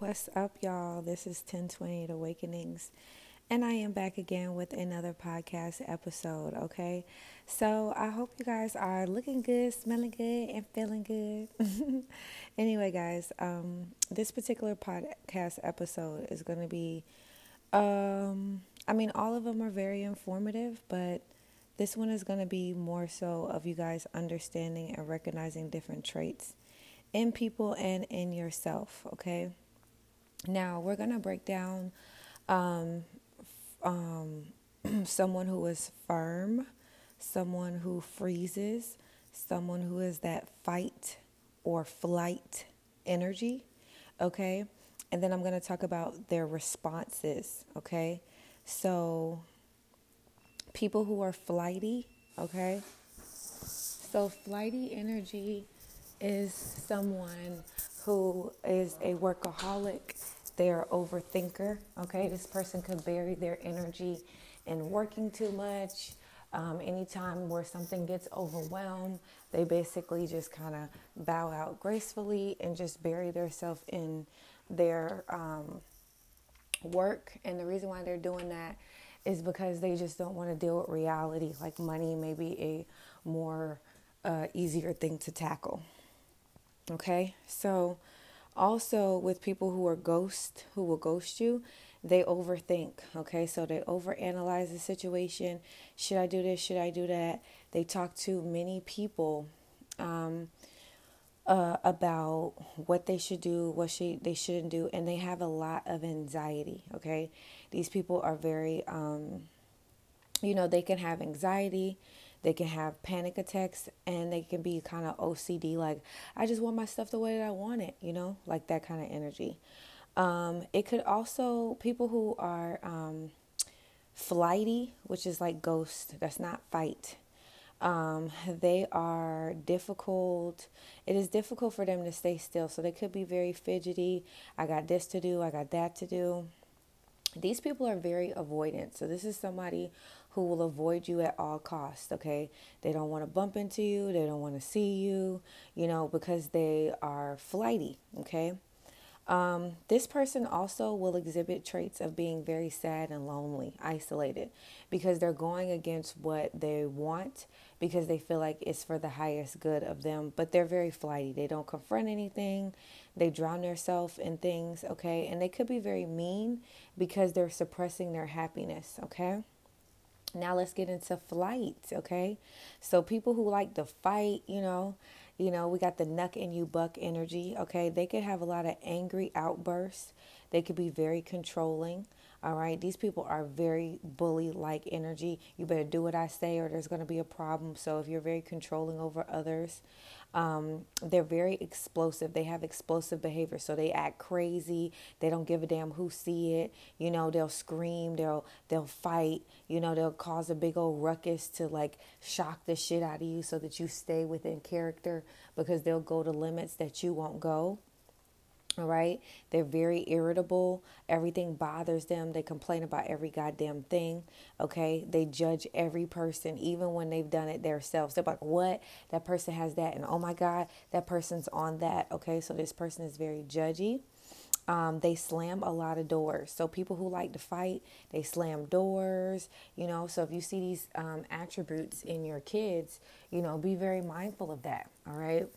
What's up, y'all? This is 1028 Awakenings, and I am back again with another podcast episode. Okay, so I hope you guys are looking good, smelling good, and feeling good. anyway, guys, um, this particular podcast episode is going to be, um, I mean, all of them are very informative, but this one is going to be more so of you guys understanding and recognizing different traits in people and in yourself, okay? Now, we're going to break down um, um, someone who is firm, someone who freezes, someone who is that fight or flight energy, okay? And then I'm going to talk about their responses, okay? So, people who are flighty, okay? So, flighty energy is someone who is a workaholic, they're overthinker, okay? This person could bury their energy in working too much. Um, anytime where something gets overwhelmed, they basically just kind of bow out gracefully and just bury themselves in their um, work. And the reason why they're doing that is because they just don't want to deal with reality. Like money may be a more uh, easier thing to tackle. Okay, so also with people who are ghost, who will ghost you, they overthink. Okay, so they overanalyze the situation. Should I do this? Should I do that? They talk to many people um, uh, about what they should do, what should, they shouldn't do, and they have a lot of anxiety. Okay, these people are very, um, you know, they can have anxiety. They can have panic attacks and they can be kind of OCD, like, I just want my stuff the way that I want it, you know, like that kind of energy. Um, it could also, people who are um, flighty, which is like ghost, that's not fight. Um, they are difficult. It is difficult for them to stay still. So they could be very fidgety. I got this to do, I got that to do. These people are very avoidant. So this is somebody who will avoid you at all costs, okay? They don't want to bump into you, they don't want to see you, you know, because they are flighty, okay? Um, this person also will exhibit traits of being very sad and lonely, isolated, because they're going against what they want because they feel like it's for the highest good of them, but they're very flighty. They don't confront anything, they drown themselves in things, okay? And they could be very mean because they're suppressing their happiness, okay? Now let's get into flight, okay? So people who like to fight, you know, you know, we got the knuck and you buck energy, okay? They could have a lot of angry outbursts. They could be very controlling. All right, these people are very bully like energy. You better do what I say, or there's going to be a problem. So, if you're very controlling over others, um, they're very explosive. They have explosive behavior, so they act crazy. They don't give a damn who see it. You know, they'll scream. They'll they'll fight. You know, they'll cause a big old ruckus to like shock the shit out of you, so that you stay within character because they'll go to limits that you won't go. All right. They're very irritable. Everything bothers them. They complain about every goddamn thing. Okay. They judge every person, even when they've done it themselves. They're like, what? That person has that. And oh my God, that person's on that. Okay. So this person is very judgy. Um, they slam a lot of doors. So people who like to fight, they slam doors, you know. So if you see these um, attributes in your kids, you know, be very mindful of that. All right.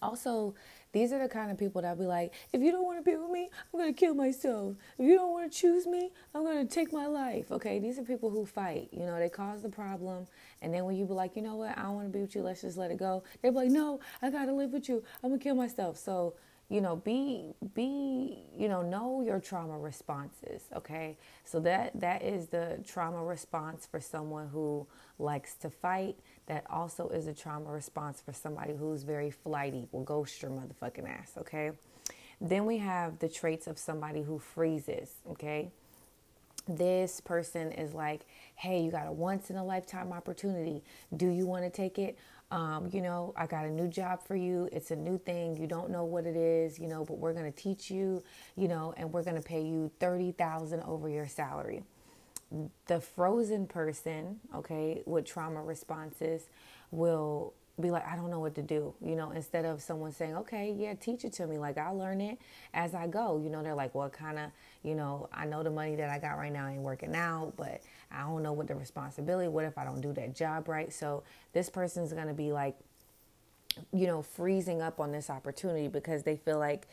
Also, these are the kind of people that be like, if you don't want to be with me, I'm going to kill myself. If you don't want to choose me, I'm going to take my life. Okay, these are people who fight. You know, they cause the problem. And then when you be like, you know what, I don't want to be with you, let's just let it go. They be like, no, I got to live with you. I'm going to kill myself. So, you know be be you know know your trauma responses okay so that that is the trauma response for someone who likes to fight that also is a trauma response for somebody who's very flighty, will ghost your motherfucking ass, okay? Then we have the traits of somebody who freezes, okay? This person is like, hey, you got a once in a lifetime opportunity. Do you want to take it? Um, you know, I got a new job for you. It's a new thing. You don't know what it is, you know, but we're going to teach you, you know, and we're going to pay you 30,000 over your salary the frozen person, okay, with trauma responses will be like, I don't know what to do, you know, instead of someone saying, okay, yeah, teach it to me. Like, I'll learn it as I go. You know, they're like, well, kind of, you know, I know the money that I got right now ain't working out, but I don't know what the responsibility, what if I don't do that job right? So this person's going to be like, you know, freezing up on this opportunity because they feel like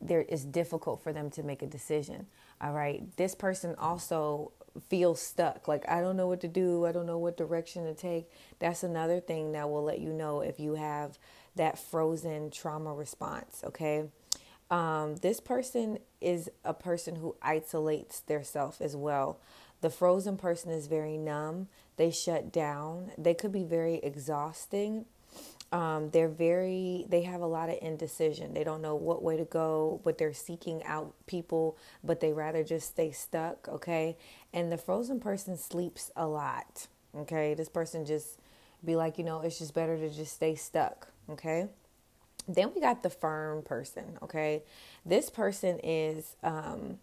there is difficult for them to make a decision. All right. This person also feels stuck. Like, I don't know what to do. I don't know what direction to take. That's another thing that will let you know if you have that frozen trauma response. Okay. Um, this person is a person who isolates their self as well. The frozen person is very numb. They shut down. They could be very exhausting um, they're very they have a lot of indecision. They don't know what way to go but they're seeking out people but they rather just stay stuck okay? And the frozen person sleeps a lot okay? This person just be like you know it's just better to just stay stuck okay? Then we got the firm person okay? This person is um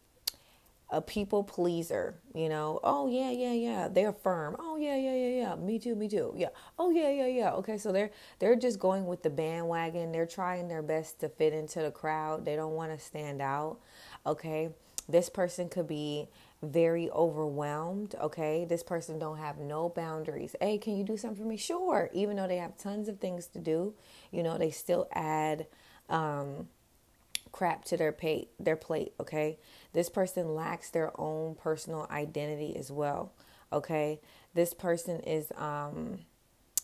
a people pleaser, you know. Oh yeah, yeah, yeah. They're firm. Oh yeah, yeah, yeah, yeah. Me too, me too. Yeah. Oh yeah, yeah, yeah. Okay, so they're they're just going with the bandwagon. They're trying their best to fit into the crowd. They don't want to stand out. Okay. This person could be very overwhelmed, okay? This person don't have no boundaries. Hey, can you do something for me? Sure. Even though they have tons of things to do, you know, they still add um crap to their plate, their plate, okay? This person lacks their own personal identity as well, okay? This person is um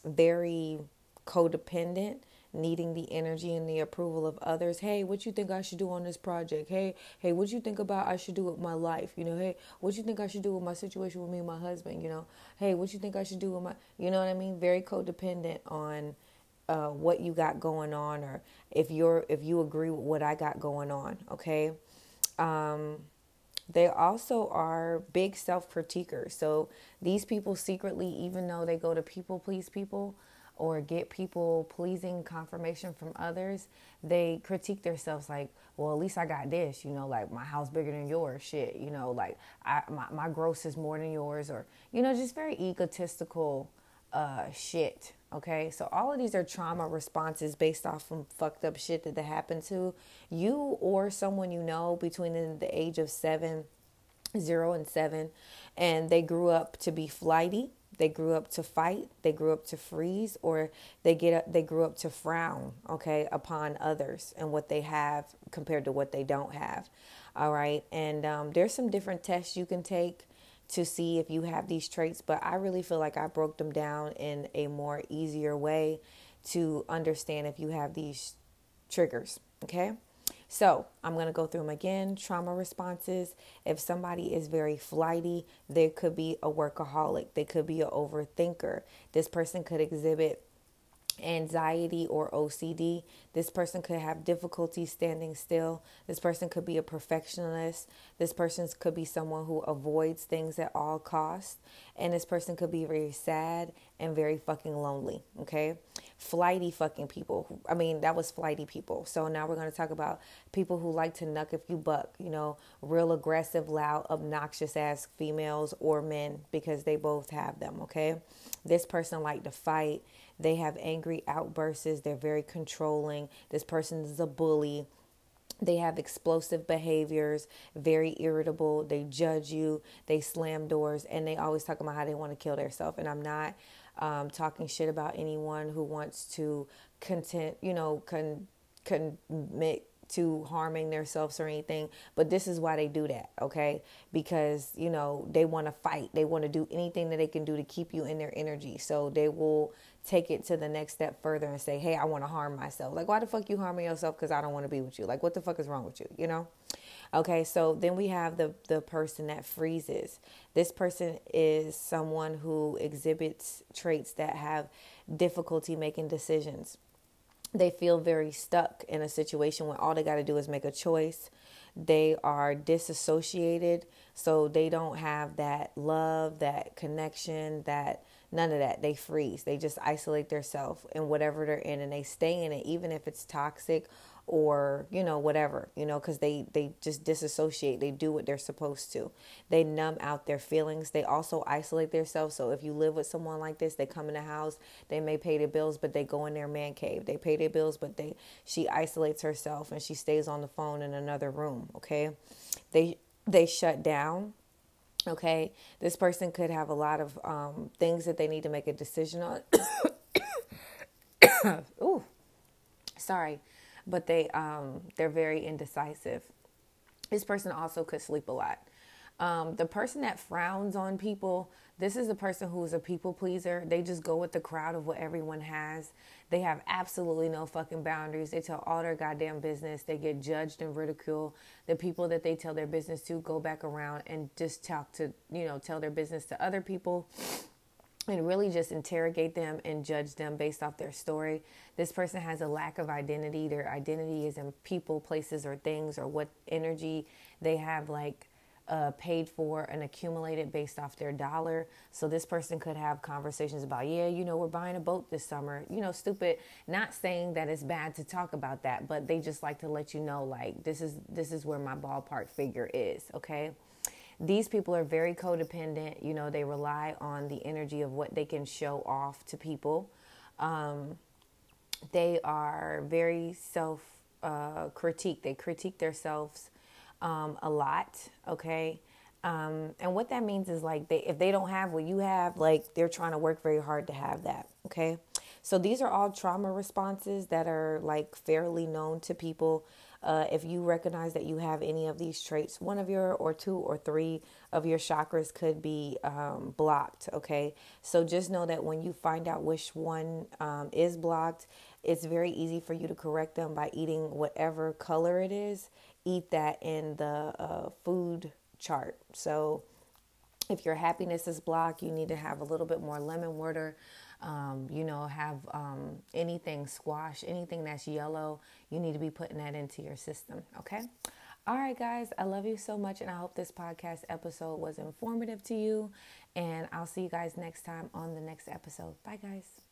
very codependent needing the energy and the approval of others. Hey, what you think I should do on this project? Hey, hey, what you think about I should do with my life? You know, hey, what you think I should do with my situation with me and my husband? You know, hey, what you think I should do with my, you know what I mean? Very codependent on uh, what you got going on or if you're if you agree with what I got going on. Okay. Um, they also are big self critiquers. So these people secretly, even though they go to people please people or get people pleasing confirmation from others, they critique themselves like, well, at least I got this, you know, like my house bigger than yours, shit, you know, like I, my, my gross is more than yours, or, you know, just very egotistical uh, shit. Okay, so all of these are trauma responses based off from fucked up shit that they happened to you or someone you know between the, the age of seven, zero, and seven, and they grew up to be flighty. They grew up to fight. They grew up to freeze, or they get up, they grew up to frown. Okay, upon others and what they have compared to what they don't have. All right, and um, there's some different tests you can take to see if you have these traits, but I really feel like I broke them down in a more easier way to understand if you have these triggers. Okay. So I'm going to go through them again. Trauma responses. If somebody is very flighty, they could be a workaholic. They could be an overthinker. This person could exhibit anxiety or OCD. This person could have difficulty standing still. This person could be a perfectionist. This person could be someone who avoids things at all costs. And this person could be very sad and very fucking lonely. Okay. Flighty fucking people. I mean, that was flighty people. So now we're going to talk about people who like to knuck if you buck, you know, real aggressive, loud, obnoxious ass females or men because they both have them. Okay. This person like to fight they have angry outbursts. They're very controlling. This person is a bully. They have explosive behaviors, very irritable. They judge you. They slam doors, and they always talk about how they want to kill themselves. And I'm not um, talking shit about anyone who wants to content, you know, con, commit to harming themselves or anything but this is why they do that okay? Because you know they want to fight. They want to do anything that they can do to keep you in their energy. So they will take it to the next step further and say hey i want to harm myself. Like why the fuck you harming yourself? Because i don't want to be with you. Like what the fuck is wrong with you you know? Okay so then we have the the person that freezes. This person is someone who exhibits traits that have difficulty making decisions they feel very stuck in a situation when all they got to do is make a choice. They are disassociated, so they don't have that love, that connection, that none of that. They freeze. They just isolate themselves in whatever they're in and they stay in it, even if it's toxic or you know whatever you know because they they just disassociate they do what they're supposed to. They numb out their feelings. They also isolate themselves. So if you live with someone like this they come in the house they may pay their bills but they go in their man cave. They pay their bills but they she isolates herself and she stays on the phone in another room okay? They they shut down okay? This person could have a lot of um, things that they need to make a decision on. Ooh, sorry but they um, they're very indecisive. This person also could sleep a lot. Um, the person that frowns on people, this is a person who is a people pleaser. They just go with the crowd of what everyone has. They have absolutely no fucking boundaries. They tell all their goddamn business. They get judged and ridiculed. The people that they tell their business to go back around and just talk to, you know, tell their business to other people and really just interrogate them and judge them based off their story. This person has a lack of identity. Their identity is in people, places, or things, or what energy they have like uh, paid for and accumulated based off their dollar. So this person could have conversations about, yeah, you know, we're buying a boat this summer. You know, stupid. Not saying that it's bad to talk about that, but they just like to let you know, like this is this is where my ballpark figure is. Okay these people are very codependent. You know, they rely on the energy of what they can show off to people. Um, they are very self uh, critique. They critique themselves um, a lot. Okay. Um, and what that means is like they, if they don't have what you have, like they're trying to work very hard to have that. Okay. So these are all trauma responses that are like fairly known to people. Uh, if you recognize that you have any of these traits, one of your or two or three of your chakras could be um, blocked. Okay, so just know that when you find out which one um, is blocked, it's very easy for you to correct them by eating whatever color it is. Eat that in the uh, food chart. So if your happiness is blocked, you need to have a little bit more lemon water um, you know, have um, anything squash, anything that's yellow, you need to be putting that into your system. Okay. All right, guys, I love you so much, and I hope this podcast episode was informative to you. And I'll see you guys next time on the next episode. Bye, guys.